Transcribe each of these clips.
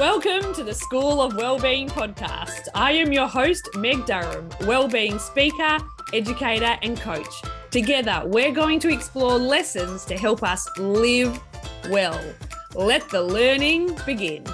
Welcome to the School of Wellbeing podcast. I am your host, Meg Durham, wellbeing speaker, educator, and coach. Together, we're going to explore lessons to help us live well. Let the learning begin.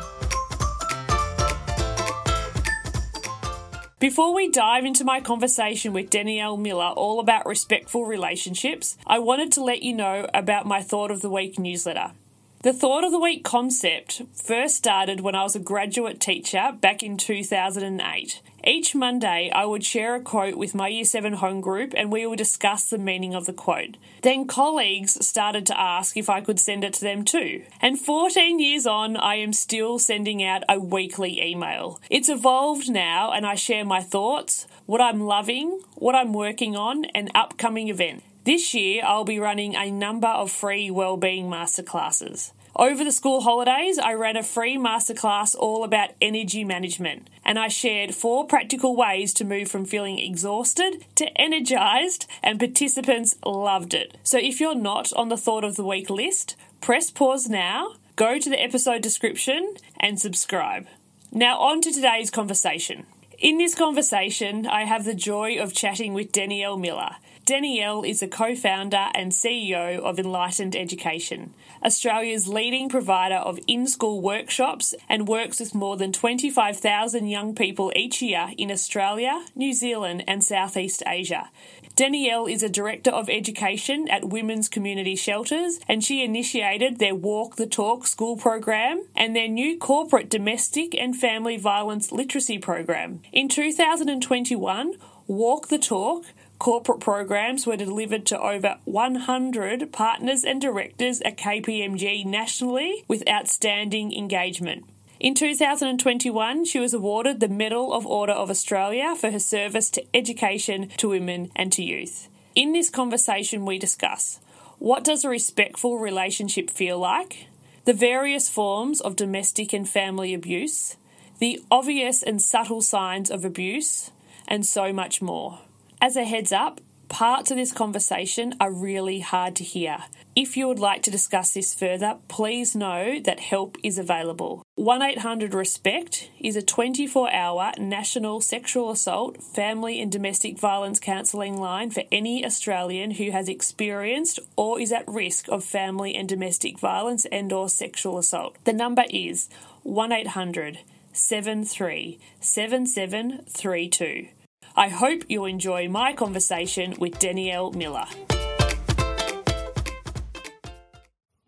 Before we dive into my conversation with Dannielle Miller all about respectful relationships, I wanted to let you know about my Thought of the Week newsletter. The Thought of the Week concept first started when I was a graduate teacher back in 2008. Each Monday, I would share a quote with my Year 7 home group and we would discuss the meaning of the quote. Then colleagues started to ask if I could send it to them too. And 14 years on, I am still sending out a weekly email. It's evolved now and I share my thoughts, what I'm loving, what I'm working on, and upcoming events. This year, I'll be running a number of free wellbeing masterclasses. Over the school holidays, I ran a free masterclass all about energy management, and I shared four practical ways to move from feeling exhausted to energized, and participants loved it. So if you're not on the Thought of the Week list, press pause now, go to the episode description, and subscribe. Now, on to today's conversation. In this conversation, I have the joy of chatting with Dannielle Miller. Dannielle is a co founder and CEO of Enlighten Education, Australia's leading provider of in school workshops, and works with more than 25,000 young people each year in Australia, New Zealand, and Southeast Asia. Dannielle is a Director of Education at Women's Community Shelters, and she initiated their Walk the Talk school program and their new corporate domestic and family violence literacy program. In 2021, Walk the Talk Corporate programs were delivered to over 100 partners and directors at KPMG nationally with outstanding engagement. In 2021, she was awarded the Medal of Order of Australia for her service to education, to women, and to youth. In this conversation, we discuss what does a respectful relationship feel like, the various forms of domestic and family abuse, the obvious and subtle signs of abuse, and so much more. As a heads up, parts of this conversation are really hard to hear. If you would like to discuss this further, please know that help is available. 1 800 RESPECT is a 24 hour national sexual assault, family and domestic violence counselling line for any Australian who has experienced or is at risk of family and domestic violence and or sexual assault. The number is 1 800 73 7732. I hope you enjoy my conversation with Dannielle Miller.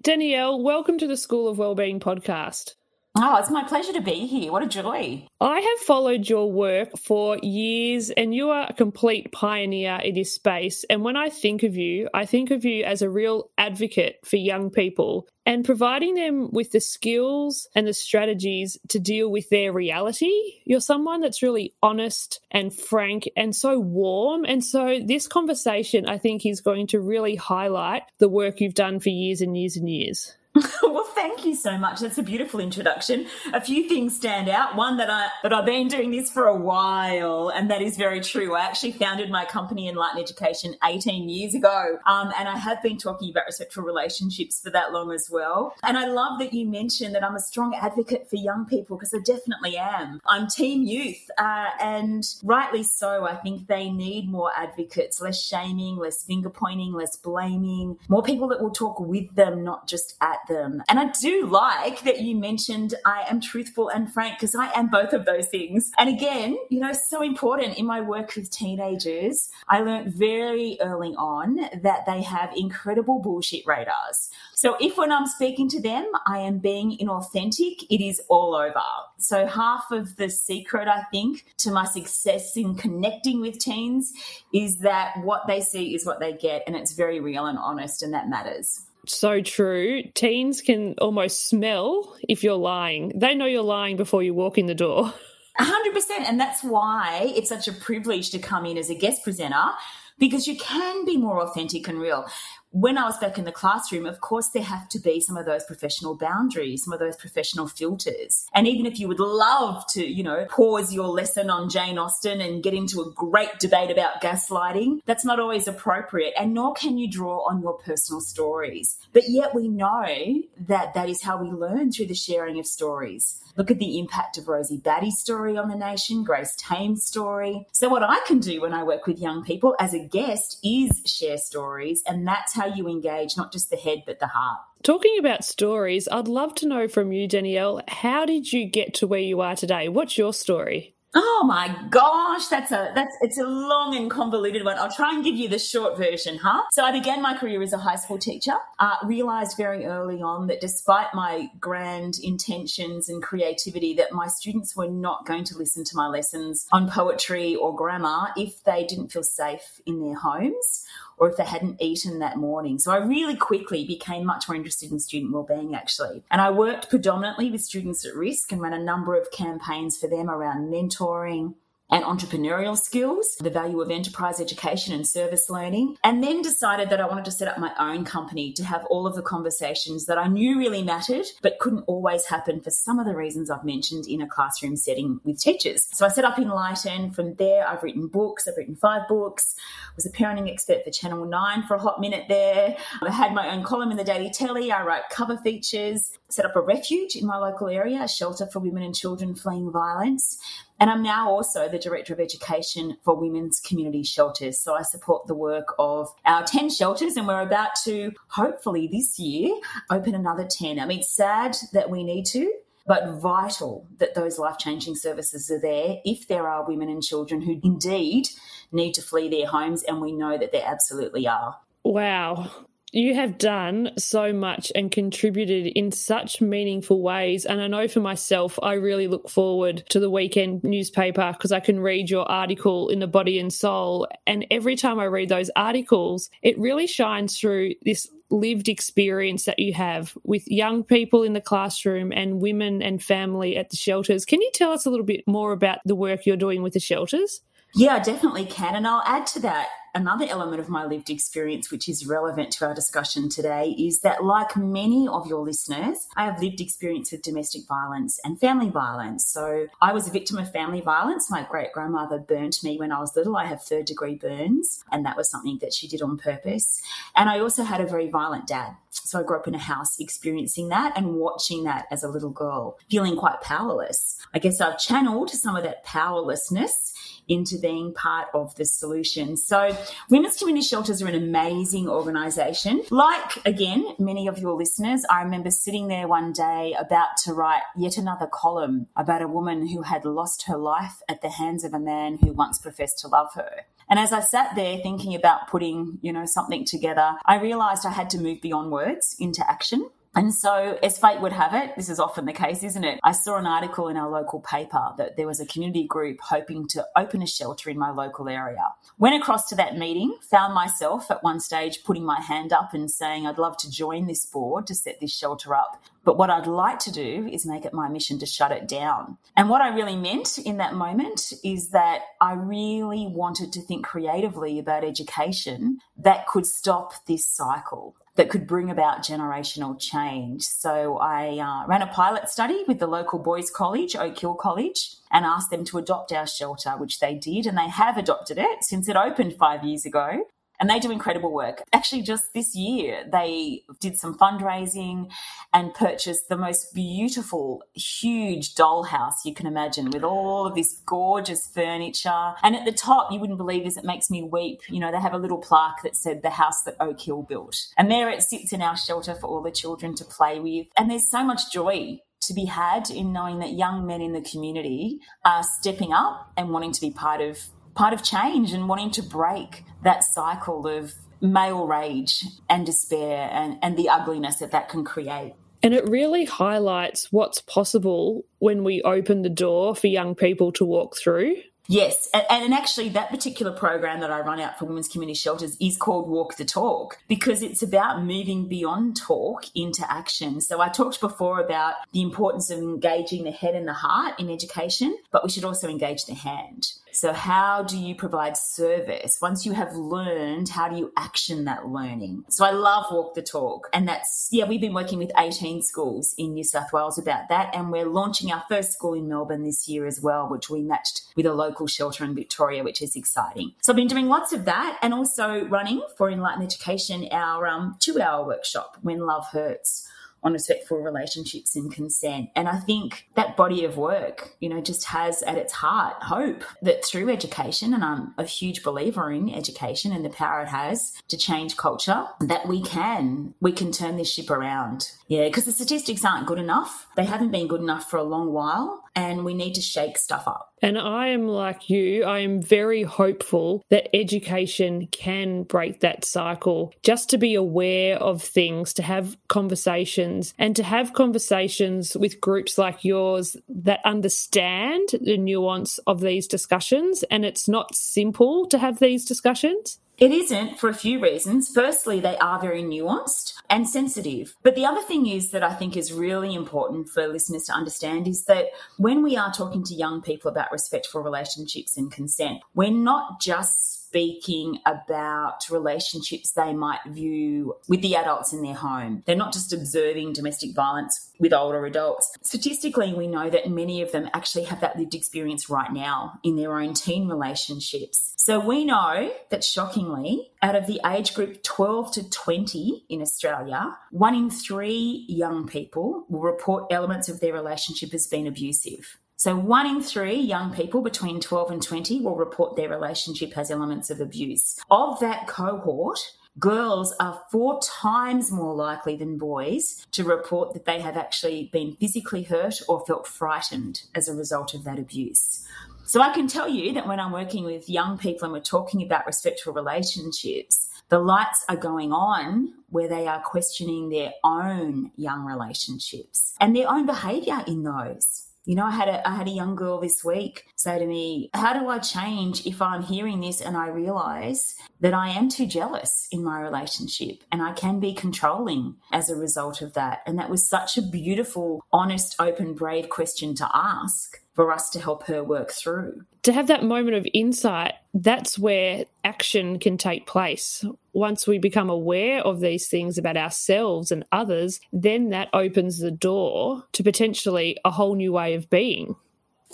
Dannielle, welcome to the School of Wellbeing podcast. Oh, it's my pleasure to be here. What a joy. I have followed your work for years, and you are a complete pioneer in this space. And when I think of you, I think of you as a real advocate for young people and providing them with the skills and the strategies to deal with their reality. You're someone that's really honest and frank and so warm. And so, this conversation, I think, is going to really highlight the work you've done for years and years and years. well, thank you so much. That's a beautiful introduction. A few things stand out. One that I that I've been doing this for a while, and that is very true. I actually founded my company Enlighten Education 18 years ago, um, and I have been talking about respectful relationships for that long as well. And I love that you mentioned that I'm a strong advocate for young people because I definitely am. I'm Team Youth, uh, and rightly so. I think they need more advocates, less shaming, less finger pointing, less blaming, more people that will talk with them, not just at them. And I do like that you mentioned I am truthful and frank because I am both of those things. And again, you know, so important in my work with teenagers, I learned very early on that they have incredible bullshit radars. So if when I'm speaking to them, I am being inauthentic, it is all over. So half of the secret, I think, to my success in connecting with teens is that what they see is what they get, and it's very real and honest, and that matters so true. Teens can almost smell if you're lying. They know you're lying before you walk in the door. 100%. And that's why it's such a privilege to come in as a guest presenter because you can be more authentic and real. When I was back in the classroom, of course, there have to be some of those professional boundaries, some of those professional filters. And even if you would love to, you know, pause your lesson on Jane Austen and get into a great debate about gaslighting, that's not always appropriate. And nor can you draw on your personal stories. But yet we know that that is how we learn through the sharing of stories. Look at the impact of Rosie Batty's story on the nation, Grace Tame's story. So, what I can do when I work with young people as a guest is share stories, and that's how you engage not just the head but the heart. Talking about stories, I'd love to know from you, Dannielle, how did you get to where you are today? What's your story? Oh my gosh, that's a that's it's a long and convoluted one. I'll try and give you the short version, huh? So I began my career as a high school teacher. Uh, realized very early on that despite my grand intentions and creativity, that my students were not going to listen to my lessons on poetry or grammar if they didn't feel safe in their homes or if they hadn't eaten that morning. So I really quickly became much more interested in student wellbeing actually. And I worked predominantly with students at risk and ran a number of campaigns for them around mentoring, and entrepreneurial skills, the value of enterprise education and service learning, and then decided that I wanted to set up my own company to have all of the conversations that I knew really mattered, but couldn't always happen for some of the reasons I've mentioned in a classroom setting with teachers. So I set up Enlighten. From there, I've written books. I've written five books. Was a parenting expert for Channel 9 for a hot minute there. I had my own column in the Daily Telly. I write cover features, set up a refuge in my local area, a shelter for women and children fleeing violence. And I'm now also the Director of Education for Women's Community Shelters. So I support the work of our 10 shelters, and we're about to, hopefully this year, open another 10. I mean, it's sad that we need to, but vital that those life changing services are there if there are women and children who indeed need to flee their homes, and we know that there absolutely are. Wow you have done so much and contributed in such meaningful ways. And I know for myself, I really look forward to the weekend newspaper because I can read your article in the body and soul. And every time I read those articles, it really shines through this lived experience that you have with young people in the classroom and women and family at the shelters. Can you tell us a little bit more about the work you're doing with the shelters? Yeah, I definitely can. And I'll add to that another element of my lived experience, which is relevant to our discussion today, is that, like many of your listeners, I have lived experience with domestic violence and family violence. So I was a victim of family violence. My great grandmother burnt me when I was little. I have third degree burns, and that was something that she did on purpose. And I also had a very violent dad. So I grew up in a house experiencing that and watching that as a little girl, feeling quite powerless. I guess I've channeled some of that powerlessness into being part of the solution. So, Women's Community Shelters are an amazing organisation. Like, again, many of your listeners, I remember sitting there one day about to write yet another column about a woman who had lost her life at the hands of a man who once professed to love her. And as I sat there thinking about putting, you know, something together, I realized I had to move beyond words into action. And so, as fate would have it, this is often the case, isn't it? I saw an article in our local paper that there was a community group hoping to open a shelter in my local area. Went across to that meeting, found myself at one stage putting my hand up and saying, I'd love to join this board to set this shelter up. But what I'd like to do is make it my mission to shut it down. And what I really meant in that moment is that I really wanted to think creatively about education that could stop this cycle that could bring about generational change. So I uh, ran a pilot study with the local boys' college, Oak Hill College, and asked them to adopt our shelter, which they did, and they have adopted it since it opened five years ago and they do incredible work. Actually, just this year, they did some fundraising and purchased the most beautiful, huge dollhouse you can imagine with all of this gorgeous furniture. And at the top, you wouldn't believe this, it makes me weep. You know, they have a little plaque that said the house that Oak Hill built. And there it sits in our shelter for all the children to play with. And there's so much joy to be had in knowing that young men in the community are stepping up and wanting to be part of part of change and wanting to break that cycle of male rage and despair and, and the ugliness that that can create. And it really highlights what's possible when we open the door for young people to walk through. Yes, and, and, actually, that particular program that I run out for women's community shelters is called Walk the Talk because it's about moving beyond talk into action. So, I talked before about the importance of engaging the head and the heart in education, but we should also engage the hand. So, how do you provide service? Once you have learned, how do you action that learning? So, I love Walk the Talk. And that's, yeah, we've been working with 18 schools in New South Wales about that. And we're launching our first school in Melbourne this year as well, which we matched with a local shelter in Victoria, which is exciting. So, I've been doing lots of that and also running for Enlighten Education our um, two hour workshop, When Love Hurts on respectful relationships and consent. And I think that body of work, you know, just has at its heart hope that through education, and I'm a huge believer in education and the power it has to change culture, that we can, we can turn this ship around. Yeah, because the statistics aren't good enough. They haven't been good enough for a long while, and we need to shake stuff up. And I am like you, I am very hopeful that education can break that cycle just to be aware of things, to have conversations, and to have conversations with groups like yours that understand the nuance of these discussions. And it's not simple to have these discussions. It isn't for a few reasons. Firstly, they are very nuanced and sensitive. But the other thing is that I think is really important for listeners to understand is that when we are talking to young people about respectful relationships and consent, we're not just speaking about relationships they might view with the adults in their home. They're not just observing domestic violence with older adults. Statistically, we know that many of them actually have that lived experience right now in their own teen relationships. So we know that shockingly, out of the age group 12 to 20 in Australia, one in three young people will report elements of their relationship as being abusive. So, one in three young people between 12 and 20 will report their relationship has elements of abuse. Of that cohort, girls are four times more likely than boys to report that they have actually been physically hurt or felt frightened as a result of that abuse. So, I can tell you that when I'm working with young people and we're talking about respectful relationships, the lights are going on where they are questioning their own young relationships and their own behavior in those. You know, I had a I had a young girl this week say to me, "How do I change if I'm hearing this and I realize that I am too jealous in my relationship and I can be controlling as a result of that?" And that was such a beautiful, honest, open, brave question to ask for us to help her work through. To have that moment of insight, that's where action can take place. Once we become aware of these things about ourselves and others, then that opens the door to potentially a whole new way of being.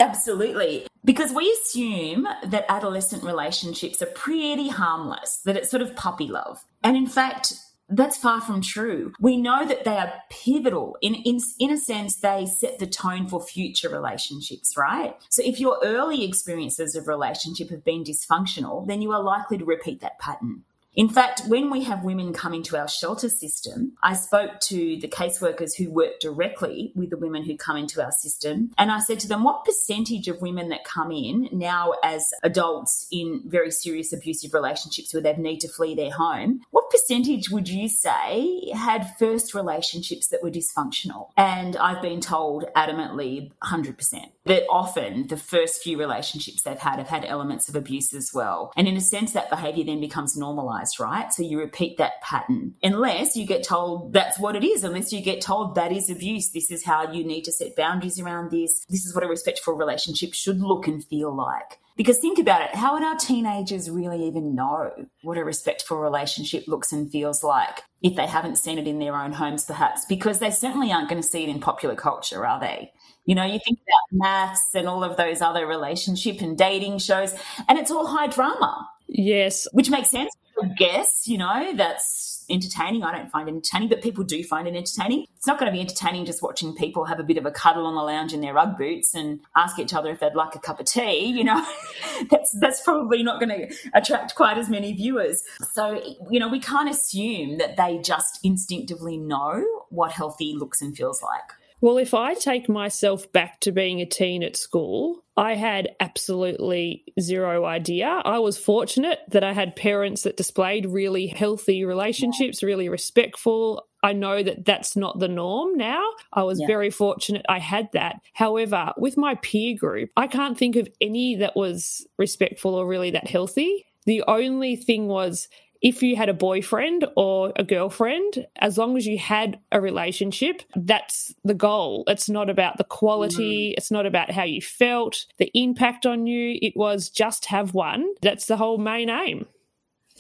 Absolutely. Because we assume that adolescent relationships are pretty harmless, that it's sort of puppy love. And in fact, that's far from true. We know that they are pivotal. In, in, in a sense, they set the tone for future relationships, right? So if your early experiences of relationship have been dysfunctional, then you are likely to repeat that pattern. In fact, when we have women come into our shelter system, I spoke to the caseworkers who work directly with the women who come into our system. And I said to them, what percentage of women that come in now as adults in very serious abusive relationships where they need to flee their home, what percentage would you say had first relationships that were dysfunctional? And I've been told adamantly 100% that often the first few relationships they've had have had elements of abuse as well. And in a sense, that behavior then becomes normalized right? So you repeat that pattern unless you get told that's what it is, unless you get told that is abuse. This is how you need to set boundaries around this. This is what a respectful relationship should look and feel like. Because think about it, how would our teenagers really even know what a respectful relationship looks and feels like if they haven't seen it in their own homes, perhaps? Because they certainly aren't going to see it in popular culture, are they? You know, you think about MAFS and all of those other relationship and dating shows, and it's all high drama. Yes. Which makes sense guess, you know, that's entertaining. I don't find entertaining, but people do find it entertaining. It's not going to be entertaining just watching people have a bit of a cuddle on the lounge in their ugg boots and ask each other if they'd like a cup of tea. You know, that's that's probably not going to attract quite as many viewers. So, you know, we can't assume that they just instinctively know what healthy looks and feels like. Well, if I take myself back to being a teen at school, I had absolutely zero idea. I was fortunate that I had parents that displayed really healthy relationships, really respectful. I know that that's not the norm now. I was yeah. very fortunate I had that. However, with my peer group, I can't think of any that was respectful or really that healthy. The only thing was if you had a boyfriend or a girlfriend, as long as you had a relationship, that's the goal. It's not about the quality, mm. it's not about how you felt, the impact on you. It was just have one. That's the whole main aim.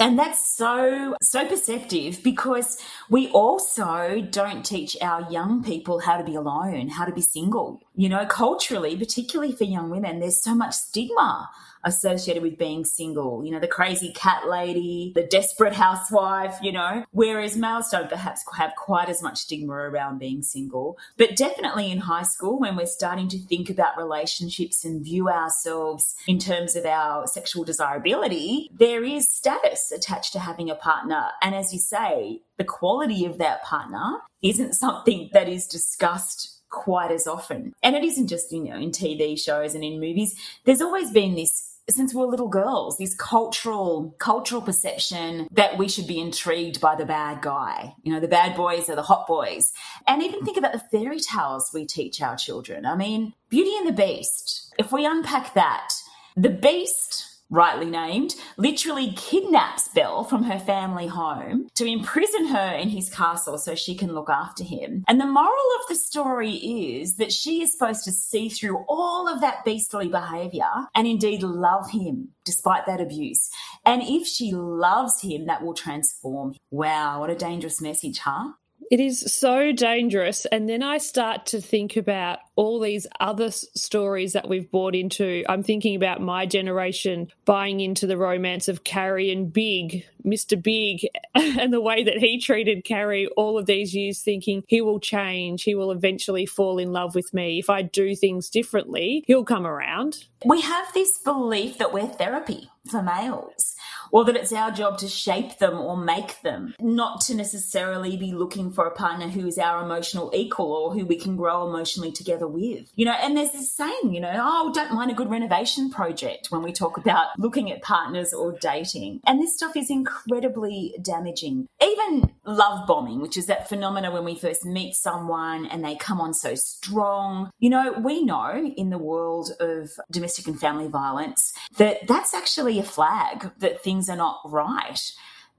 And that's so, so perceptive because we also don't teach our young people how to be alone, how to be single. You know, culturally, particularly for young women, there's so much stigma associated with being single. You know, the crazy cat lady, the desperate housewife, you know, whereas males don't perhaps have quite as much stigma around being single. But definitely in high school, when we're starting to think about relationships and view ourselves in terms of our sexual desirability, there is status attached to having a partner. And as you say, the quality of that partner isn't something that is discussed quite as often. And it isn't just, you know, in TV shows and in movies. There's always been this since we're little girls, this cultural cultural perception that we should be intrigued by the bad guy. You know, the bad boys are the hot boys. And even think about the fairy tales we teach our children. I mean, Beauty and the Beast. If we unpack that, the beast rightly named, literally kidnaps Belle from her family home to imprison her in his castle so she can look after him. And the moral of the story is that she is supposed to see through all of that beastly behavior and indeed love him despite that abuse. And if she loves him, that will transform. Wow, what a dangerous message, huh? It is so dangerous. And then I start to think about all these other stories that we've bought into. I'm thinking about my generation buying into the romance of Carrie and Big, Mr. Big, and the way that he treated Carrie all of these years, thinking he will change, he will eventually fall in love with me. If I do things differently, he'll come around. We have this belief that we're therapy for males or that it's our job to shape them or make them, not to necessarily be looking for a partner who is our emotional equal or who we can grow emotionally together with. You know, and there's this saying, you know, oh, don't mind a good renovation project when we talk about looking at partners or dating. And this stuff is incredibly damaging. Even love bombing, which is that phenomena when we first meet someone and they come on so strong. You know, we know in the world of domestic and family violence that that's actually a flag that things things are not right.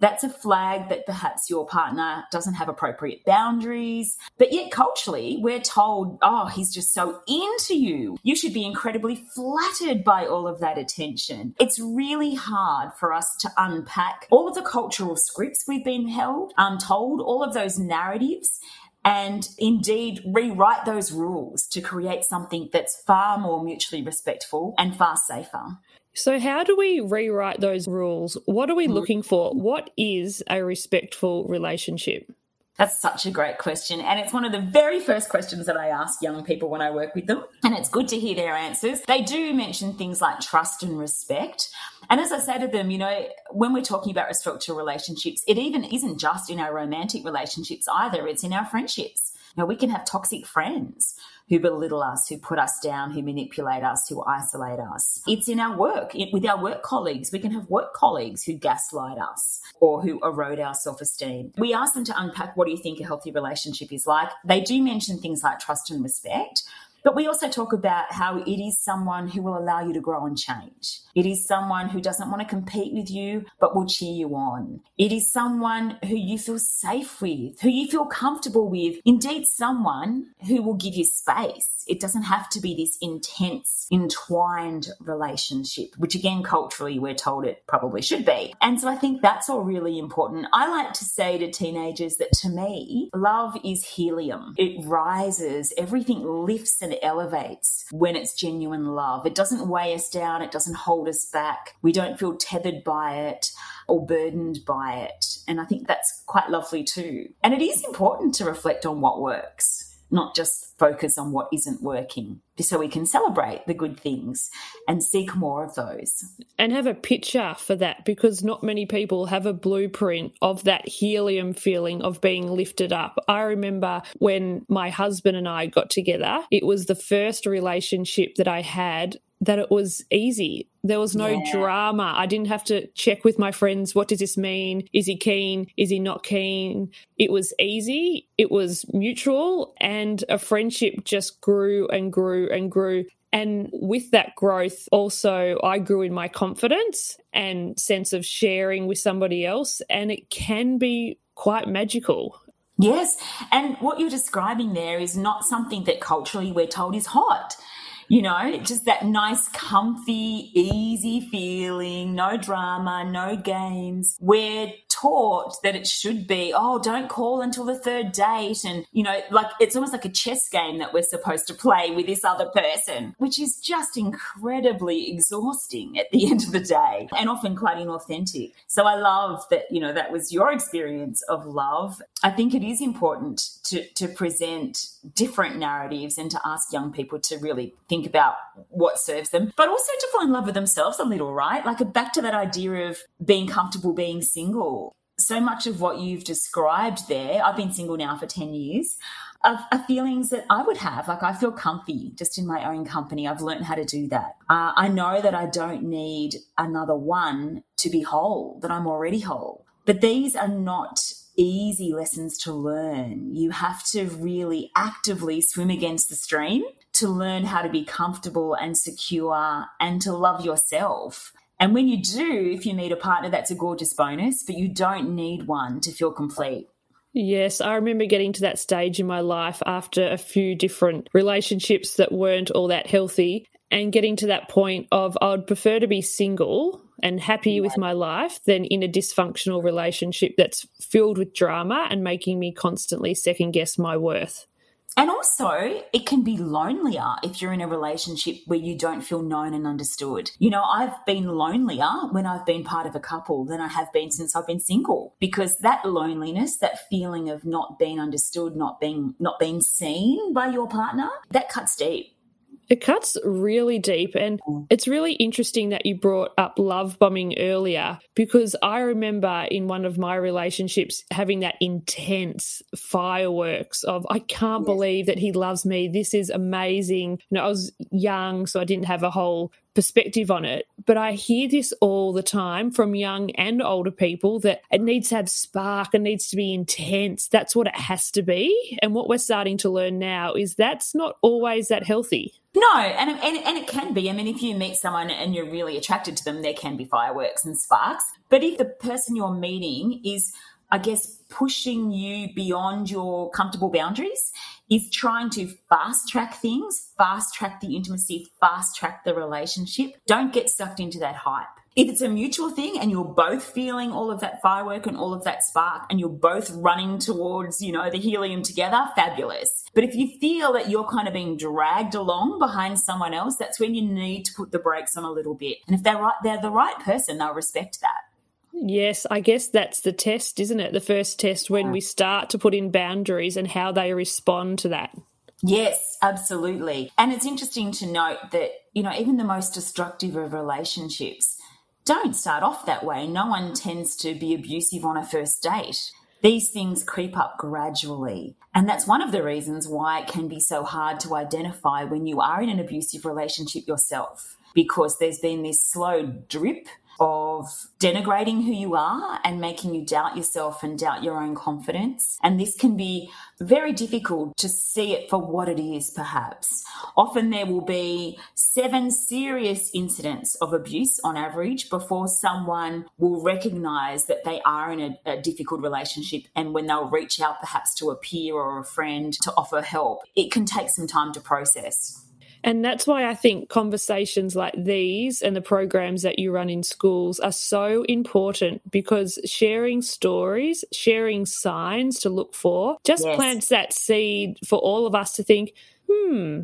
That's a flag that perhaps your partner doesn't have appropriate boundaries. But yet, culturally, we're told, oh, he's just so into you. You should be incredibly flattered by all of that attention. It's really hard for us to unpack all of the cultural scripts we've been held, um, told, all of those narratives, and indeed rewrite those rules to create something that's far more mutually respectful and far safer. So, how do we rewrite those rules? What are we mm. looking for? What is a respectful relationship? That's such a great question. And it's one of the very first questions that I ask young people when I work with them. And it's good to hear their answers. They do mention things like trust and respect. And as I say to them, you know, when we're talking about respectful relationships, it even isn't just in our romantic relationships either, it's in our friendships. Know, we can have toxic friends who belittle us, who put us down, who manipulate us, who isolate us. It's in our work, with our work colleagues. We can have work colleagues who gaslight us or who erode our self esteem. We ask them to unpack what do you think a healthy relationship is like. They do mention things like trust and respect. But we also talk about how it is someone who will allow you to grow and change. It is someone who doesn't want to compete with you, but will cheer you on. It is someone who you feel safe with, who you feel comfortable with. Indeed, someone who will give you space. It doesn't have to be this intense, entwined relationship, which again, culturally, we're told it probably should be. And so I think that's all really important. I like to say to teenagers that to me, love is helium. It rises, everything lifts and elevates when it's genuine love. It doesn't weigh us down, it doesn't hold us back. We don't feel tethered by it or burdened by it. And I think that's quite lovely too. And it is important to reflect on what works not just focus on what isn't working, so we can celebrate the good things and seek more of those. And have a picture for that because not many people have a blueprint of that helium feeling of being lifted up. I remember when my husband and I got together, it was the first relationship that I had that it was easy There was no yeah. drama. I didn't have to check with my friends what does this mean? Is he keen? Is he not keen? It was easy, it was mutual, and a friendship just grew and grew and grew. And with that growth, also, I grew in my confidence and sense of sharing with somebody else. And it can be quite magical. Yes. And what you're describing there is not something that culturally we're told is hot. You know, just that nice, comfy, easy feeling, no drama, no games. We're taught that it should be, oh, don't call until the third date. And, you know, like it's almost like a chess game that we're supposed to play with this other person, which is just incredibly exhausting at the end of the day and often quite inauthentic. So I love that, you know, that was your experience of love. I think it is important to, to present different narratives and to ask young people to really think about what serves them, but also to fall in love with themselves a little, right? Like back to that idea of being comfortable being single so much of what you've described there, I've been single now for 10 years, are, are, feelings that I would have. Like I feel comfy just in my own company. I've learned how to do that. Uh, I know that I don't need another one to be whole, that I'm already whole. But these are not easy lessons to learn. You have to really actively swim against the stream to learn how to be comfortable and secure and to love yourself. And when you do, if you meet a partner, that's a gorgeous bonus, but you don't need one to feel complete. Yes, I remember getting to that stage in my life after a few different relationships that weren't all that healthy and getting to that point of I would prefer to be single and happy with my life than in a dysfunctional relationship that's filled with drama and making me constantly second guess my worth. And also, it can be lonelier if you're in a relationship where you don't feel known and understood. You know, I've been lonelier when I've been part of a couple than I have been since I've been single because that loneliness, that feeling of not being understood, not being not being seen by your partner, that cuts deep. It cuts really deep. And it's really interesting that you brought up love bombing earlier because I remember in one of my relationships having that intense fireworks of, I can't yes. believe that he loves me. This is amazing. You know, I was young, so I didn't have a whole perspective on it. But I hear this all the time from young and older people that it needs to have spark, it needs to be intense. That's what it has to be. And what we're starting to learn now is that's not always that healthy. No, and, and, and it can be. I mean, if you meet someone and you're really attracted to them, there can be fireworks and sparks. But if the person you're meeting is, I guess, pushing you beyond your comfortable boundaries, is trying to fast track things, fast track the intimacy, fast track the relationship. Don't get sucked into that hype. If it's a mutual thing and you're both feeling all of that firework and all of that spark and you're both running towards, you know, the helium together, fabulous. But if you feel that you're kind of being dragged along behind someone else, that's when you need to put the brakes on a little bit. And if they're right, they're the right person, they'll respect that. Yes, I guess that's the test, isn't it? The first test when we start to put in boundaries and how they respond to that. Yes, absolutely. And it's interesting to note that, you know, even the most destructive of relationships don't start off that way. No one tends to be abusive on a first date. These things creep up gradually. And that's one of the reasons why it can be so hard to identify when you are in an abusive relationship yourself, because there's been this slow drip of denigrating who you are and making you doubt yourself and doubt your own confidence. And this can be very difficult to see it for what it is, perhaps. Often there will be seven serious incidents of abuse on average before someone will recognize that they are in a, a difficult relationship and when they'll reach out perhaps to a peer or a friend to offer help. It can take some time to process. And that's why I think conversations like these and the programs that you run in schools are so important because sharing stories, sharing signs to look for, just yes. plants that seed for all of us to think, hmm,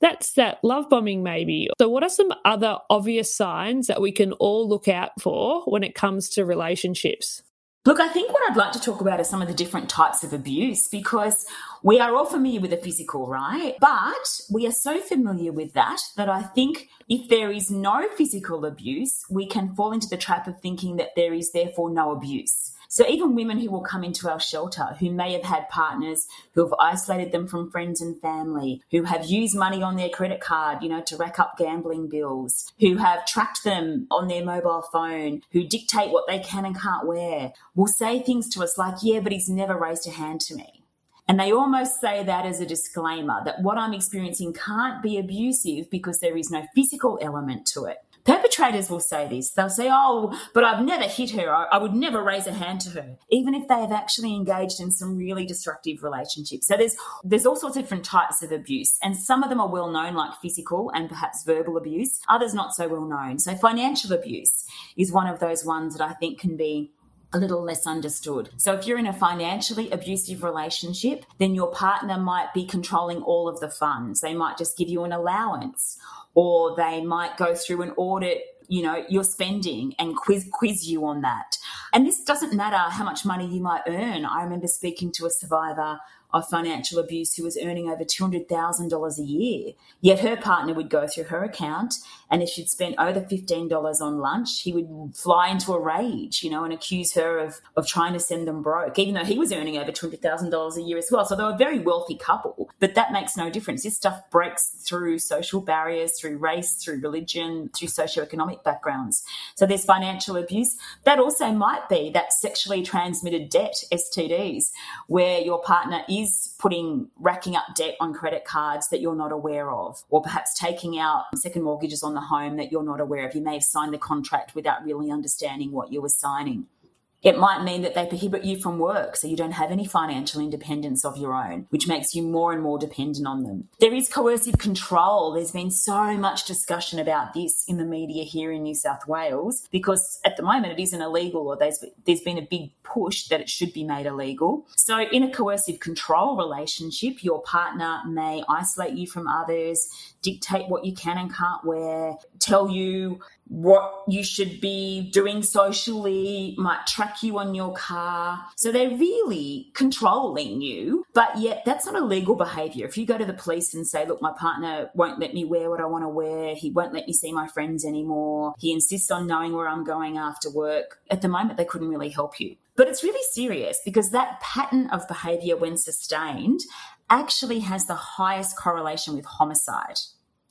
that's that love bombing, maybe. So, what are some other obvious signs that we can all look out for when it comes to relationships? Look, I think what I'd like to talk about are some of the different types of abuse because we are all familiar with the physical, right? But we are so familiar with that that I think if there is no physical abuse, we can fall into the trap of thinking that there is therefore no abuse. So even women who will come into our shelter who may have had partners who have isolated them from friends and family, who have used money on their credit card, you know, to rack up gambling bills, who have tracked them on their mobile phone, who dictate what they can and can't wear, will say things to us like, yeah, but he's never raised a hand to me. And they almost say that as a disclaimer that what I'm experiencing can't be abusive because there is no physical element to it. Perpetrators will say this. They'll say, Oh, but I've never hit her. I, would never raise a hand to her, even if they have actually engaged in some really destructive relationships. So there's, there's all sorts of different types of abuse. And some of them are well known, like physical and perhaps verbal abuse, others not so well known. So financial abuse is one of those ones that I think can be a little less understood. So if you're in a financially abusive relationship, then your partner might be controlling all of the funds. They might just give you an allowance or they might go through and audit you know your spending and quiz quiz you on that. And this doesn't matter how much money you might earn. I remember speaking to a survivor of financial abuse who was earning over $200,000 a year. Yet her partner would go through her account, and if she'd spent over $15 on lunch, he would fly into a rage, you know, and accuse her of, of trying to send them broke, even though he was earning over $200,000 a year as well. So they were a very wealthy couple, but that makes no difference. This stuff breaks through social barriers, through race, through religion, through socioeconomic backgrounds. So there's financial abuse. That also might be that sexually transmitted debt, STDs, where your partner is is putting racking up debt on credit cards that you're not aware of, or perhaps taking out second mortgages on the home that you're not aware of. You may have signed the contract without really understanding what you were signing. It might mean that they prohibit you from work, so you don't have any financial independence of your own, which makes you more and more dependent on them. There is coercive control. There's been so much discussion about this in the media here in New South Wales because at the moment it isn't illegal or there's, there's been a big push that it should be made illegal. So, in a coercive control relationship, your partner may isolate you from others, dictate what you can and can't wear, tell you what you should be doing socially, might track you on your car. So they're really controlling you, but yet that's not a legal behavior. If you go to the police and say, look, my partner won't let me wear what I want to wear, he won't let me see my friends anymore, he insists on knowing where I'm going after work, at the moment they couldn't really help you. But it's really serious because that pattern of behavior, when sustained, actually has the highest correlation with homicide,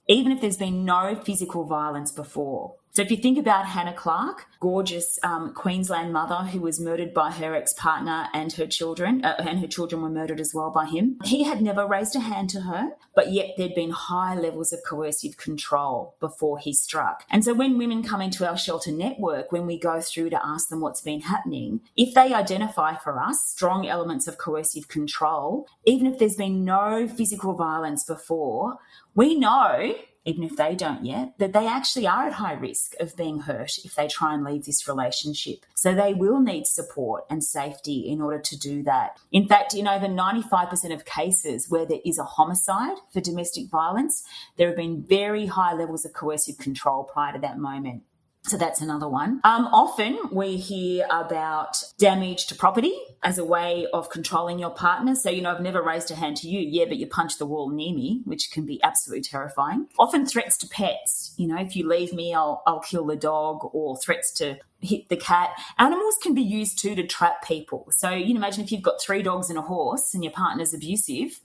even if there's been no physical violence before. So if you think about Hannah Clarke, gorgeous um, Queensland mother who was murdered by her ex-partner and her children, uh, and her children were murdered as well by him. He had never raised a hand to her, but yet there'd been high levels of coercive control before he struck. And so when women come into our shelter network, when we go through to ask them what's been happening, if they identify for us strong elements of coercive control, even if there's been no physical violence before, we know even if they don't yet, that they actually are at high risk of being hurt if they try and leave this relationship. So they will need support and safety in order to do that. In fact, in over 95% of cases where there is a homicide for domestic violence, there have been very high levels of coercive control prior to that moment. So that's another one. Um, often we hear about damage to property as a way of controlling your partner. So, you know, I've never raised a hand to you. Yeah, but you punch the wall near me, which can be absolutely terrifying. Often threats to pets. You know, if you leave me, I'll, I'll kill the dog or threats to hit the cat. Animals can be used too to trap people. So you know, imagine if you've got three dogs and a horse and your partner's abusive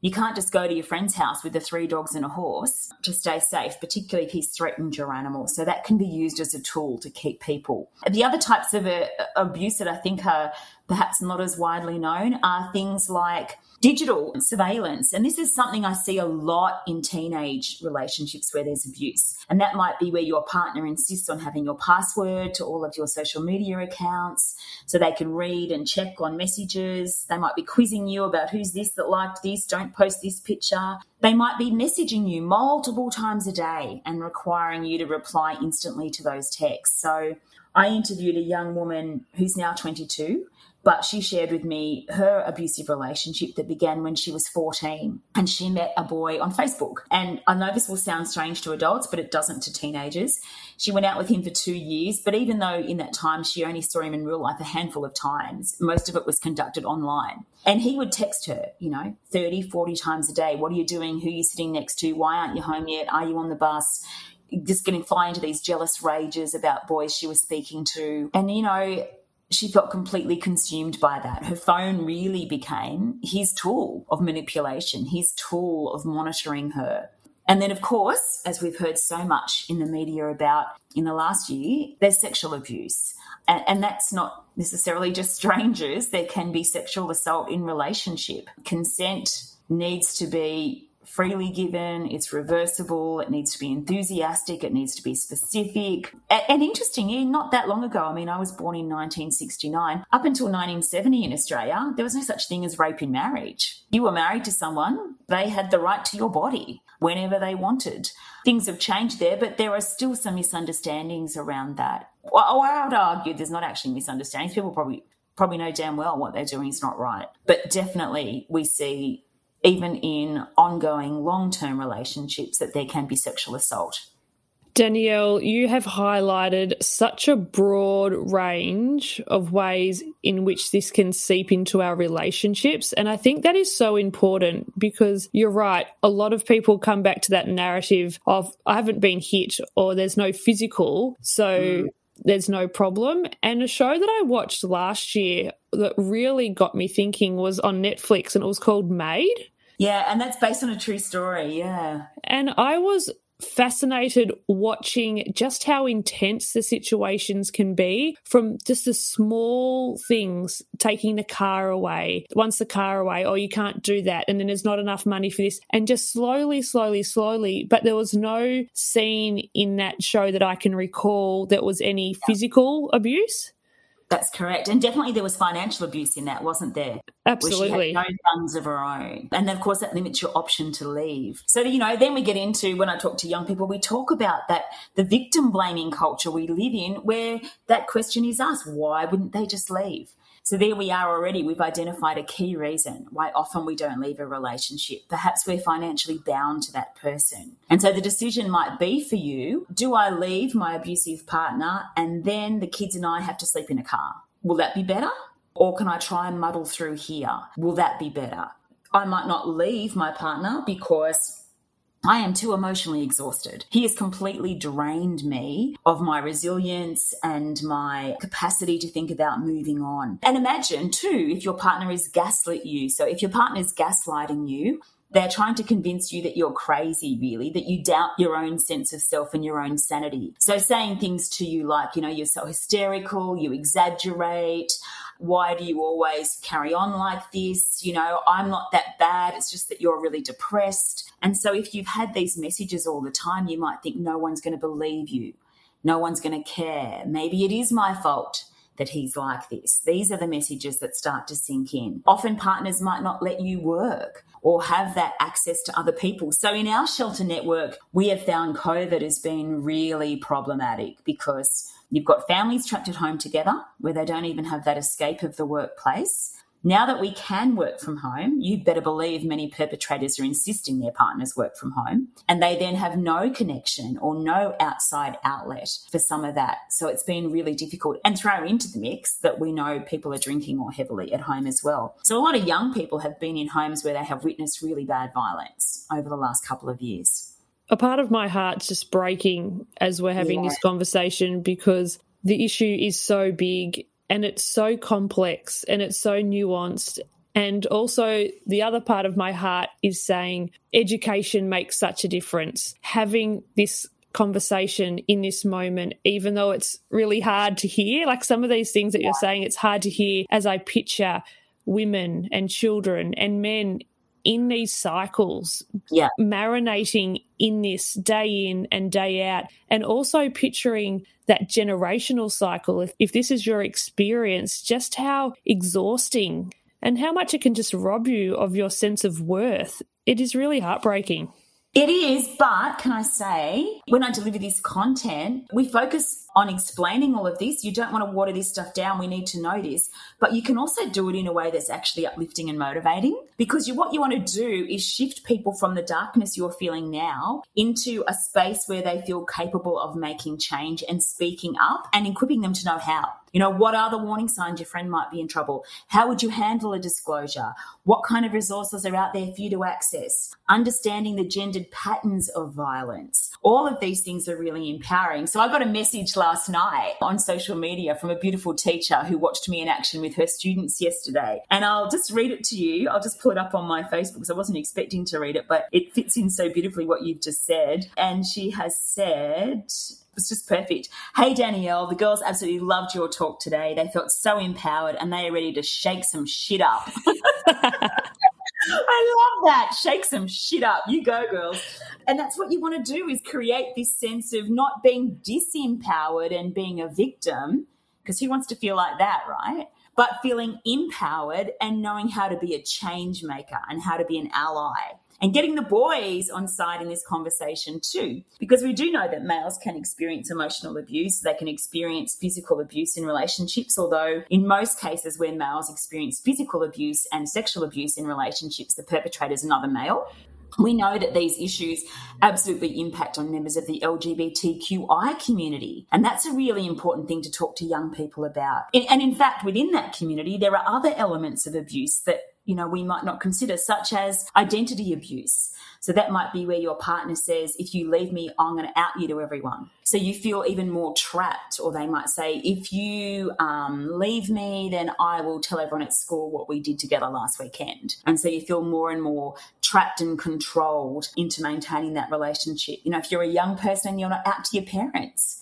you can't just go to your friend's house with the three dogs and a horse to stay safe, particularly if he's threatened your animal. So that can be used as a tool to keep people. The other types of uh, abuse that I think are perhaps not as widely known are things like digital surveillance. And this is something I see a lot in teenage relationships where there's abuse. And that might be where your partner insists on having your password to all of your social media accounts so they can read and check on messages. They might be quizzing you about who's this that liked this, don't post this picture. They might be messaging you multiple times a day and requiring you to reply instantly to those texts. So I interviewed a young woman who's now 22 but she shared with me her abusive relationship that began when she was 14 and she met a boy on Facebook. And I know this will sound strange to adults, but it doesn't to teenagers. She went out with him for two years, but even though in that time she only saw him in real life a handful of times, most of it was conducted online. And he would text her, you know, 30, 40 times a day. What are you doing? Who are you sitting next to? Why aren't you home yet? Are you on the bus? Just getting fly into these jealous rages about boys she was speaking to. And, you know, she felt completely consumed by that. Her phone really became his tool of manipulation, his tool of monitoring her. And then, of course, as we've heard so much in the media about in the last year, there's sexual abuse. And, and, that's not necessarily just strangers. There can be sexual assault in relationship. Consent needs to be freely given, it's reversible, it needs to be enthusiastic, it needs to be specific. And, and interestingly, not that long ago, I mean, I was born in 1969, up until 1970 in Australia, there was no such thing as rape in marriage. You were married to someone, they had the right to your body whenever they wanted. Things have changed there, but there are still some misunderstandings around that. Well, oh, I would argue there's not actually misunderstandings. People probably probably know damn well what they're doing is not right. But definitely we see even in ongoing long term relationships, that there can be sexual assault. Dannielle, you have highlighted such a broad range of ways in which this can seep into our relationships. And I think that is so important because you're right. A lot of people come back to that narrative of, I haven't been hit or there's no physical. So mm. There's no problem. And a show that I watched last year that really got me thinking was on Netflix and it was called Maid. Yeah, and that's based on a true story. Yeah. And I was fascinated watching just how intense the situations can be from just the small things taking the car away. Once the car away oh you can't do that and then there's not enough money for this and just slowly slowly slowly but there was no scene in that show that I can recall that was any physical abuse that's correct. And definitely there was financial abuse in that, wasn't there? Absolutely. no funds of her own. And then, of course, that limits your option to leave. So, you know, then we get into when I talk to young people, we talk about that the victim blaming culture we live in, where that question is asked why wouldn't they just leave? So there we are already. We've identified a key reason why often we don't leave a relationship. Perhaps we're financially bound to that person. And so the decision might be for you do I leave my abusive partner and then the kids and I have to sleep in a car? Will that be better? Or can I try and muddle through here? Will that be better? I might not leave my partner because I am too emotionally exhausted. He has completely drained me of my resilience and my capacity to think about moving on. And imagine, too, if your partner is gaslit you. So if your partner is gaslighting you, they're trying to convince you that you're crazy, really, that you doubt your own sense of self and your own sanity. So saying things to you like, you know, you're so hysterical, you exaggerate, why do you always carry on like this? You know, I'm not that bad. It's just that you're really depressed. And so if you've had these messages all the time, you might think no one's going to believe you. No one's going to care. Maybe it is my fault that he's like this. These are the messages that start to sink in. Often partners might not let you work or have that access to other people. So in our shelter network, we have found COVID has been really problematic because You've got families trapped at home together where they don't even have that escape of the workplace. Now that we can work from home, you better believe many perpetrators are insisting their partners work from home and they then have no connection or no outside outlet for some of that. So it's been really difficult. And throw into the mix that we know people are drinking more heavily at home as well. So a lot of young people have been in homes where they have witnessed really bad violence over the last couple of years a part of my heart's just breaking as we're having yeah. this conversation because the issue is so big and it's so complex and it's so nuanced. And also, the other part of my heart is saying education makes such a difference. Having this conversation in this moment, even though it's really hard to hear, like some of these things that you're saying, it's hard to hear as I picture women and children and men in these cycles, yeah. marinating in this day in and day out, and also picturing that generational cycle. If, if this is your experience, just how exhausting and how much it can just rob you of your sense of worth. It is really heartbreaking. It is, but can I say, when I deliver this content, we focus on explaining all of this. You don't want to water this stuff down. We need to know this, but you can also do it in a way that's actually uplifting and motivating because you, what you want to do is shift people from the darkness you're feeling now into a space where they feel capable of making change and speaking up and equipping them to know how. You know, what are the warning signs your friend might be in trouble? How would you handle a disclosure? What kind of resources are out there for you to access? Understanding the gendered patterns of violence. All of these things are really empowering. So I got a message last night on social media from a beautiful teacher who watched me in action with her students yesterday. And I'll just read it to you. I'll just pull it up on my Facebook because I wasn't expecting to read it, but it fits in so beautifully what you've just said. And she has said, was just perfect. Hey, Dannielle, the girls absolutely loved your talk today. They felt so empowered and they are ready to shake some shit up. I love that. Shake some shit up. You go, girls. And that's what you want to do is create this sense of not being disempowered and being a victim, because who wants to feel like that, right? But feeling empowered and knowing how to be a change maker and how to be an ally and getting the boys on side in this conversation too. Because we do know that males can experience emotional abuse, they can experience physical abuse in relationships, although in most cases, where males experience physical abuse and sexual abuse in relationships, the perpetrator is another male. We know that these issues absolutely impact on members of the LGBTQI community. And that's a really important thing to talk to young people about. And in fact, within that community, there are other elements of abuse that you know we might not consider such as identity abuse. So that might be where your partner says if you leave me i'm going to out you to everyone. So you feel even more trapped or they might say if you um, leave me then i will tell everyone at school what we did together last weekend. And so you feel more and more trapped and controlled into maintaining that relationship. You know if you're a young person and you're not out to your parents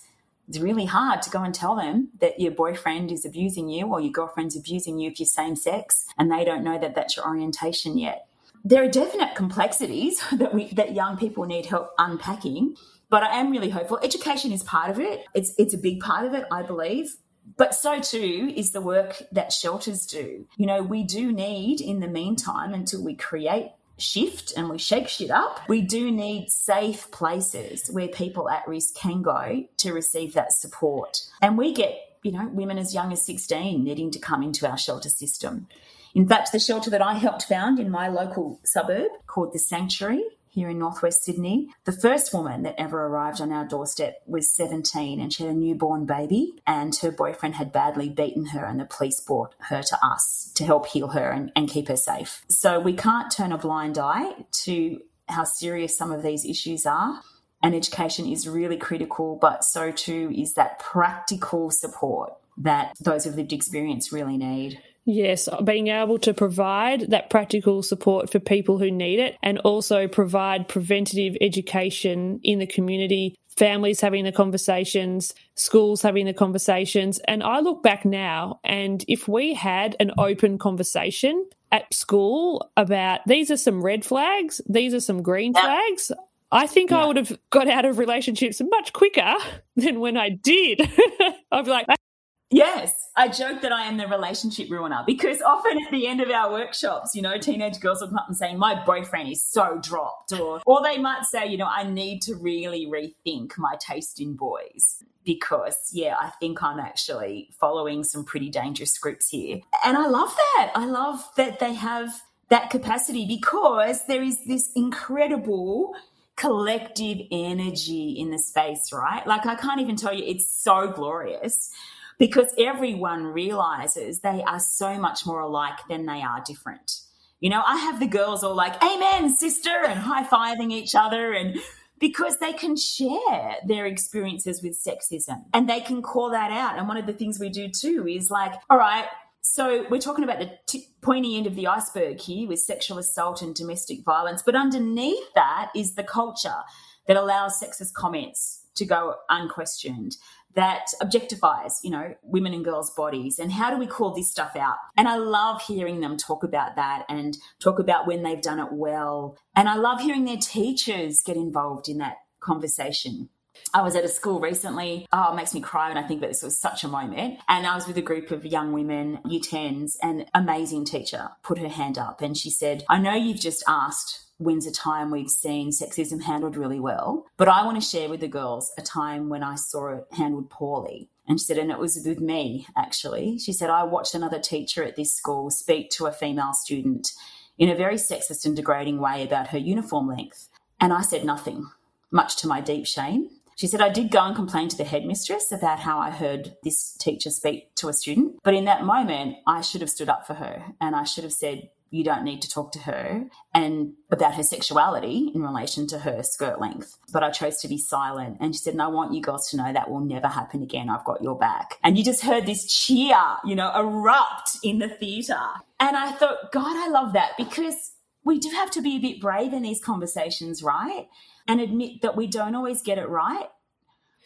it's really hard to go and tell them that your boyfriend is abusing you or your girlfriend's abusing you if you're same sex and they don't know that that's your orientation yet. There are definite complexities that we that young people need help unpacking, but I am really hopeful. Education is part of it. It's it's a big part of it, I believe. But so too is the work that shelters do. You know, we do need in the meantime until we create shift and we shake shit up, we do need safe places where people at risk can go to receive that support. And we get, you know, women as young as 16 needing to come into our shelter system. In fact, the shelter that I helped found in my local suburb called The Sanctuary here in northwest Sydney. The first woman that ever arrived on our doorstep was 17 and she had a newborn baby, and her boyfriend had badly beaten her, and the police brought her to us to help heal her and, and keep her safe. So we can't turn a blind eye to how serious some of these issues are. And education is really critical, but so too is that practical support that those with lived experience really need. Yes, being able to provide that practical support for people who need it and also provide preventative education in the community, families having the conversations, schools having the conversations. And I look back now, and if we had an open conversation at school about these are some red flags, these are some green flags, I think yeah. I would have got out of relationships much quicker than when I did. I'd be like, Yes, I joke that I am the relationship ruiner because often at the end of our workshops, you know, teenage girls will come up and saying, My boyfriend is so dropped, or or they might say, you know, I need to really rethink my taste in boys because yeah, I think I'm actually following some pretty dangerous scripts here. And I love that. I love that they have that capacity because there is this incredible collective energy in the space, right? Like I can't even tell you, it's so glorious because everyone realizes they are so much more alike than they are different. You know, I have the girls all like, Amen, sister, and high fiving each other, and because they can share their experiences with sexism and they can call that out. And one of the things we do too is like, all right, so we're talking about the t- pointy end of the iceberg here with sexual assault and domestic violence, but underneath that is the culture that allows sexist comments to go unquestioned that objectifies, you know, women and girls' bodies. And how do we call this stuff out? And I love hearing them talk about that and talk about when they've done it well. And I love hearing their teachers get involved in that conversation. I was at a school recently. Oh, it makes me cry when I think that this was such a moment. And I was with a group of young women, year 10s, and amazing teacher put her hand up and she said, I know you've just asked a time we've seen sexism handled really well. But I want to share with the girls a time when I saw it handled poorly. And she said, and it was with me actually. She said, I watched another teacher at this school speak to a female student in a very sexist and degrading way about her uniform length. And I said nothing, much to my deep shame. She said, I did go and complain to the headmistress about how I heard this teacher speak to a student. But in that moment, I should have stood up for her and I should have said, you don't need to talk to her and about her sexuality in relation to her skirt length. But I chose to be silent. And she said, and I want you girls to know that will never happen again. I've got your back. And you just heard this cheer, you know, erupt in the theatre. And I thought, God, I love that because we do have to be a bit brave in these conversations, right? And admit that we don't always get it right.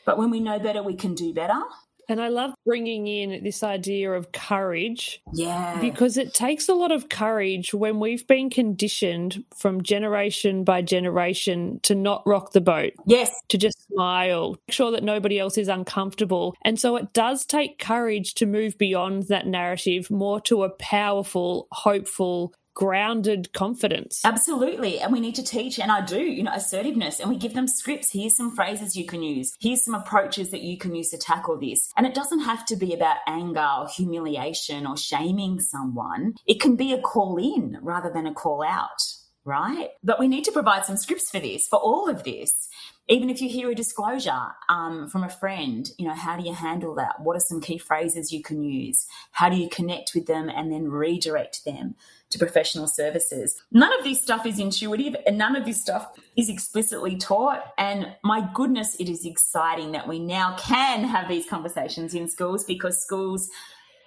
But when we know better, we can do better. And I love bringing in this idea of courage. Yeah. Because it takes a lot of courage when we've been conditioned from generation by generation to not rock the boat. Yes. To just smile, make sure that nobody else is uncomfortable. And so it does take courage to move beyond that narrative more to a powerful, hopeful, grounded confidence. Absolutely. And we need to teach, and I do, you know, assertiveness. And we give them scripts. Here's some phrases you can use. Here's some approaches that you can use to tackle this. And it doesn't have to be about anger or humiliation or shaming someone. It can be a call in rather than a call out, right? But we need to provide some scripts for this, for all of this even if you hear a disclosure um, from a friend, you know, how do you handle that? What are some key phrases you can use? How do you connect with them and then redirect them to professional services? None of this stuff is intuitive and none of this stuff is explicitly taught. And my goodness, it is exciting that we now can have these conversations in schools because schools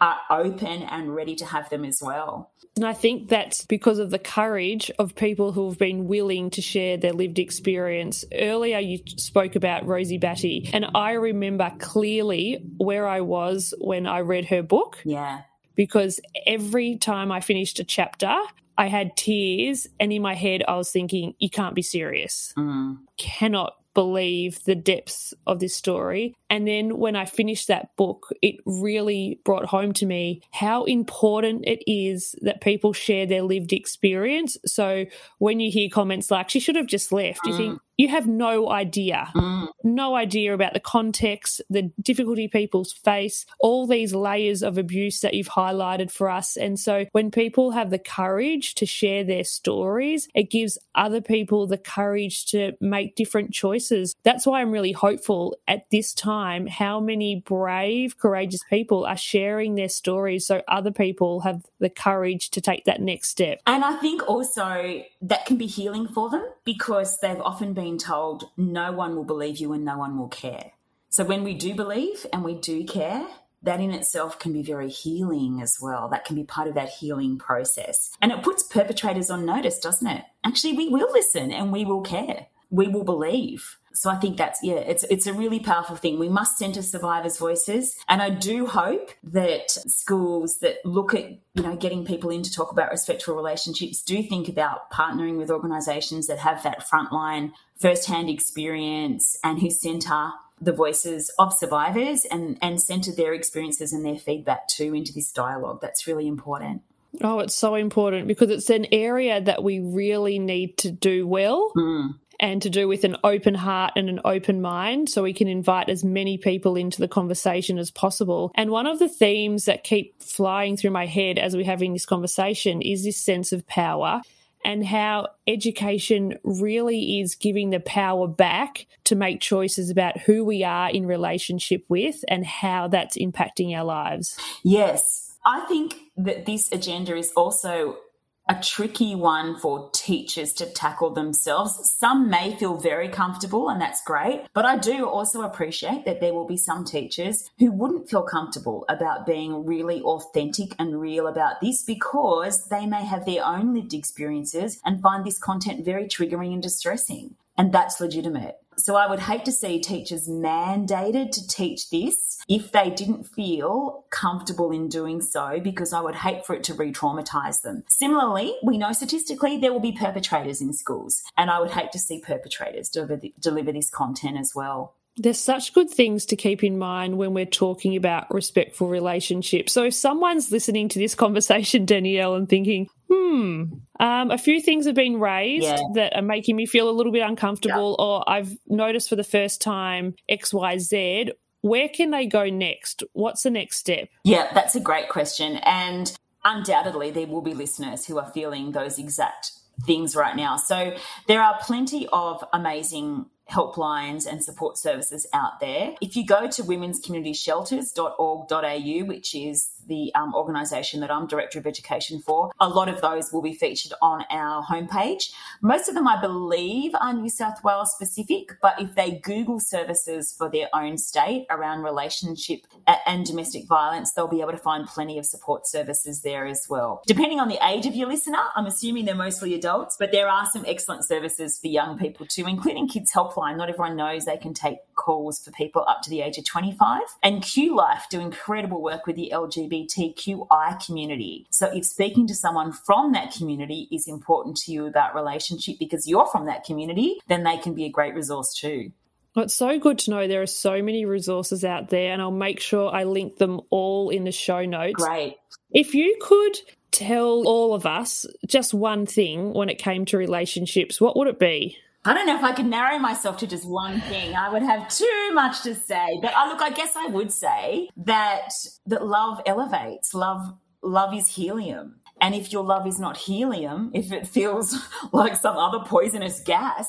are open and ready to have them as well. And I think that's because of the courage of people who have been willing to share their lived experience. Earlier, you spoke about Rosie Batty, and I remember clearly where I was when I read her book. Yeah. Because every time I finished a chapter, I had tears, and in my head, I was thinking, you can't be serious. Mm. Cannot believe the depths of this story. And then when I finished that book, it really brought home to me how important it is that people share their lived experience. So when you hear comments like, she should have just left, mm. you think, you have no idea, mm. no idea about the context, the difficulty people face, all these layers of abuse that you've highlighted for us. And so when people have the courage to share their stories, it gives other people the courage to make different choices. That's why I'm really hopeful at this time how many brave, courageous people are sharing their stories so other people have the courage to take that next step. And I think also that can be healing for them because they've often been been told no one will believe you and no one will care. So when we do believe and we do care, that in itself can be very healing as well. That can be part of that healing process. And it puts perpetrators on notice, doesn't it? Actually, we will listen and we will care. We will believe. So I think that's yeah, it's it's a really powerful thing. We must centre survivors' voices, and I do hope that schools that look at you know getting people in to talk about respectful relationships do think about partnering with organisations that have that frontline first-hand experience and who centre the voices of survivors and and centre their experiences and their feedback too into this dialogue. That's really important. Oh, it's so important because it's an area that we really need to do well. Mm and to do with an open heart and an open mind so we can invite as many people into the conversation as possible. And one of the themes that keep flying through my head as we're having this conversation is this sense of power and how education really is giving the power back to make choices about who we are in relationship with and how that's impacting our lives. Yes. I think that this agenda is also a tricky one for teachers to tackle themselves. Some may feel very comfortable, and that's great. But I do also appreciate that there will be some teachers who wouldn't feel comfortable about being really authentic and real about this because they may have their own lived experiences and find this content very triggering and distressing. And that's legitimate. So I would hate to see teachers mandated to teach this if they didn't feel comfortable in doing so, because I would hate for it to re traumatize them. Similarly, we know statistically there will be perpetrators in schools, and I would hate to see perpetrators deliver, deliver this content as well. There's such good things to keep in mind when we're talking about respectful relationships. So if someone's listening to this conversation, Dannielle, and thinking, hmm, um, a few things have been raised yeah. that are making me feel a little bit uncomfortable, yeah. or I've noticed for the first time XYZ. Where can they go next? What's the next step? Yeah, that's a great question. And undoubtedly, there will be listeners who are feeling those exact things right now. So there are plenty of amazing helplines and support services out there. If you go to womenscommunityshelters.org.au, which is the um, organisation that I'm Director of Education for, a lot of those will be featured on our homepage. Most of them, I believe, are New South Wales specific, but if they Google services for their own state around relationship and domestic violence, they'll be able to find plenty of support services there as well. Depending on the age of your listener, I'm assuming they're mostly adults, but there are some excellent services for young people too, including Kids Helpline. Not everyone knows they can take calls for people up to the age of 25. And QLife do incredible work with the LGBTQI community. So if speaking to someone from that community is important to you about relationship because you're from that community, then they can be a great resource too. It's so good to know there are so many resources out there, and I'll make sure I link them all in the show notes. Great. If you could tell all of us just one thing when it came to relationships, what would it be? I don't know if I could narrow myself to just one thing. I would have too much to say. But uh, look, I guess I would say that that love elevates. Love love is helium. And if your love is not helium, if it feels like some other poisonous gas,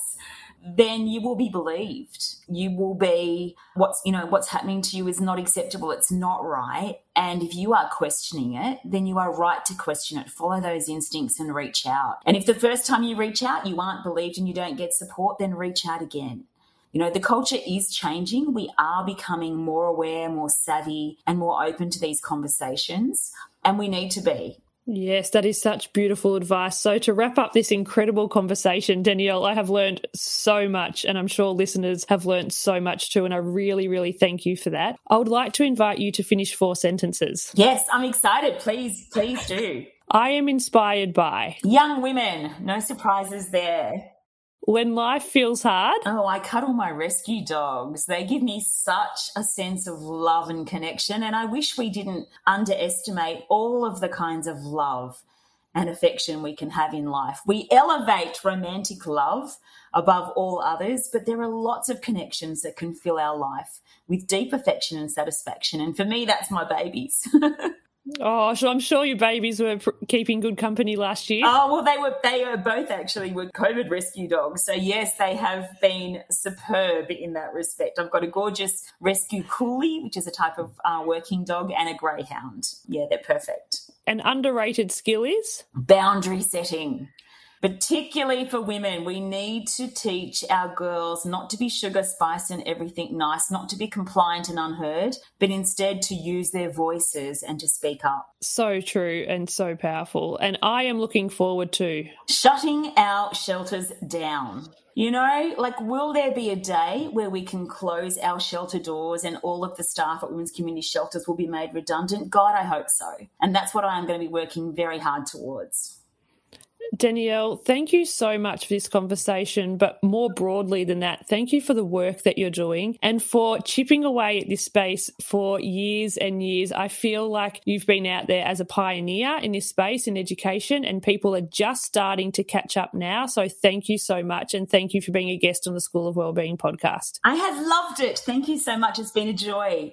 then you will be believed. You will be what's you know what's happening to you is not acceptable. It's not right. And if you are questioning it, then you are right to question it. Follow those instincts and reach out. And if the first time you reach out you aren't believed and you don't get support, then reach out again. You know, the culture is changing. We are becoming more aware, more savvy, and more open to these conversations. And we need to be. Yes, that is such beautiful advice. So, to wrap up this incredible conversation, Dannielle, I have learned so much, and I'm sure listeners have learned so much too. And I really, really thank you for that. I would like to invite you to finish four sentences. Yes, I'm excited. Please, please do. I am inspired by young women. No surprises there. When life feels hard. Oh, I cuddle my rescue dogs. They give me such a sense of love and connection. And I wish we didn't underestimate all of the kinds of love and affection we can have in life. We elevate romantic love above all others, but there are lots of connections that can fill our life with deep affection and satisfaction. And for me, that's my babies. Oh, so I'm sure your babies were pr- keeping good company last year. Oh well, they were. They are both actually were COVID rescue dogs. So yes, they have been superb in that respect. I've got a gorgeous rescue coolie, which is a type of uh, working dog, and a greyhound. Yeah, they're perfect. An underrated skill is boundary setting particularly for women, we need to teach our girls not to be sugar, spice, and everything nice, not to be compliant and unheard, but instead to use their voices and to speak up. So true and so powerful. And I am looking forward to shutting our shelters down. You know, like, will there be a day where we can close our shelter doors and all of the staff at women's community shelters will be made redundant? God, I hope so. And that's what I am going to be working very hard towards. Dannielle, thank you so much for this conversation, but more broadly than that, thank you for the work that you're doing and for chipping away at this space for years and years. I feel like you've been out there as a pioneer in this space in education, and people are just starting to catch up now. So thank you so much, and thank you for being a guest on the School of Wellbeing podcast. I have loved it. Thank you so much. It's been a joy.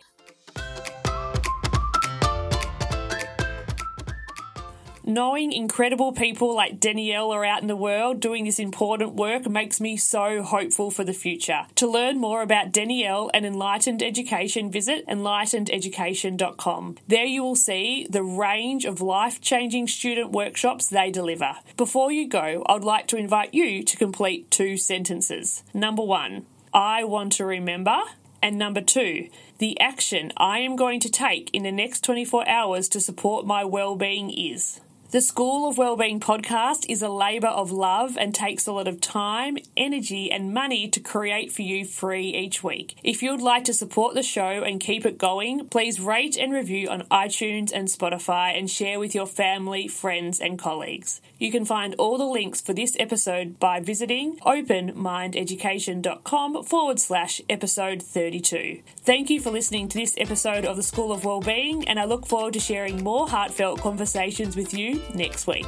Knowing incredible people like Dannielle are out in the world doing this important work makes me so hopeful for the future. To learn more about Dannielle and Enlighten Education, visit enlighteneducation.com. There you will see the range of life changing student workshops they deliver. Before you go, I'd like to invite you to complete two sentences. Number one, I want to remember. And number two, the action I am going to take in the next 24 hours to support my well-being is. The School of Wellbeing podcast is a labour of love and takes a lot of time, energy, and money to create for you free each week. If you'd like to support the show and keep it going, please rate and review on iTunes and Spotify and share with your family, friends, and colleagues. You can find all the links for this episode by visiting openmindeducation.com forward slash episode 32. Thank you for listening to this episode of the School of Wellbeing, and I look forward to sharing more heartfelt conversations with you next week.